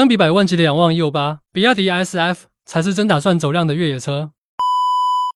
相比百万级的仰望 E68，比亚迪 SF 才是真打算走量的越野车。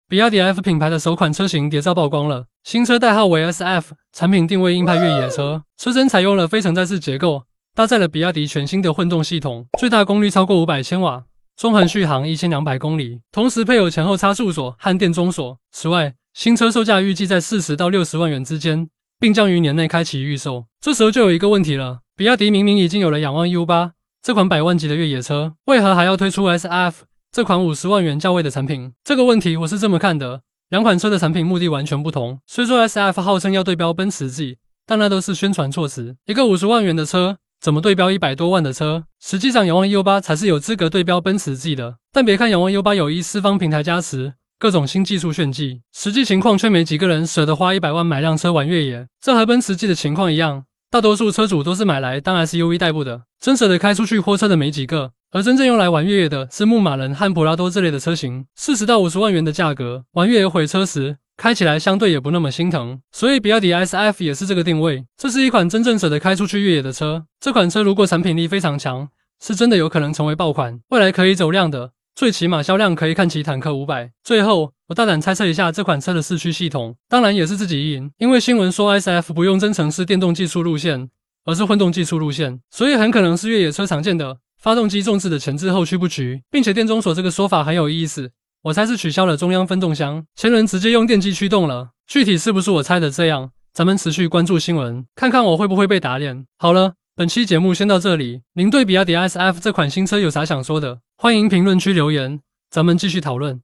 比亚迪 F 品牌的首款车型谍照曝光了，新车代号为 SF，产品定位硬派越野车，车身采用了非承载式结构，搭载了比亚迪全新的混动系统，最大功率超过五百千瓦，中横续航一千两百公里，同时配有前后差速锁和电中锁。此外，新车售价预计在四十到六十万元之间，并将于年内开启预售。这时候就有一个问题了，比亚迪明明已经有了仰望 U8 这款百万级的越野车，为何还要推出 SF？这款五十万元价位的产品，这个问题我是这么看的：两款车的产品目的完全不同。虽说 S F 号称要对标奔驰 G，但那都是宣传措辞。一个五十万元的车，怎么对标一百多万的车？实际上，仰望 U 八才是有资格对标奔驰 G 的。但别看仰望 U 八有一四方平台加持，各种新技术炫技，实际情况却没几个人舍得花一百万买辆车玩越野。这和奔驰 G 的情况一样，大多数车主都是买来当 SUV 代步的，真舍得开出去货车的没几个。而真正用来玩越野的是牧马人和普拉多这类的车型，四十到五十万元的价格，玩越野毁车时开起来相对也不那么心疼。所以比亚迪 SF 也是这个定位，这是一款真正舍得开出去越野的车。这款车如果产品力非常强，是真的有可能成为爆款，未来可以走量的，最起码销量可以看齐坦克五百。最后，我大胆猜测一下这款车的四驱系统，当然也是自己赢，因为新闻说 SF 不用增程式电动技术路线，而是混动技术路线，所以很可能是越野车常见的。发动机重置的前置后驱布局，并且电中锁这个说法很有意思，我猜是取消了中央分动箱，前轮直接用电机驱动了。具体是不是我猜的这样？咱们持续关注新闻，看看我会不会被打脸。好了，本期节目先到这里。您对比亚迪 SF 这款新车有啥想说的？欢迎评论区留言，咱们继续讨论。